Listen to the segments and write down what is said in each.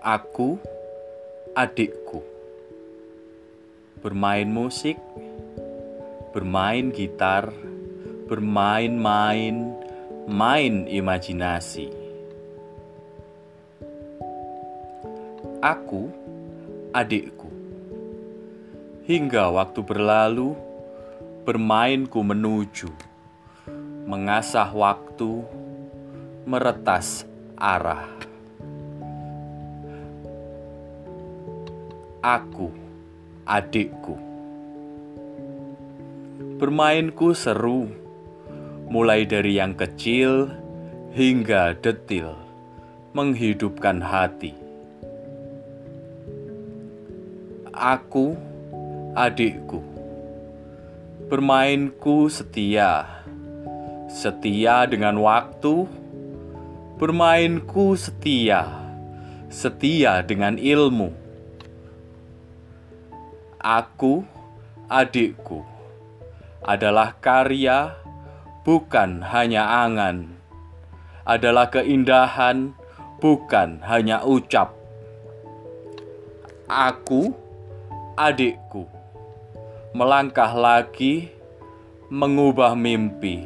Aku, adikku, bermain musik, bermain gitar, bermain-main, main imajinasi. Aku, adikku, hingga waktu berlalu, bermainku menuju, mengasah waktu, meretas arah. Aku, adikku. Bermainku seru, mulai dari yang kecil hingga detil, menghidupkan hati. Aku, adikku. Bermainku setia, setia dengan waktu. Bermainku setia, setia dengan ilmu Aku, adikku, adalah karya, bukan hanya angan, adalah keindahan, bukan hanya ucap. Aku, adikku, melangkah lagi, mengubah mimpi,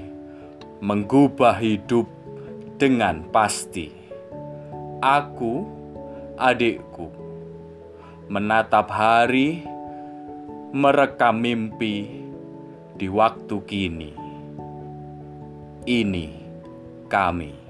mengubah hidup dengan pasti. Aku, adikku, menatap hari merekam mimpi di waktu kini. Ini kami.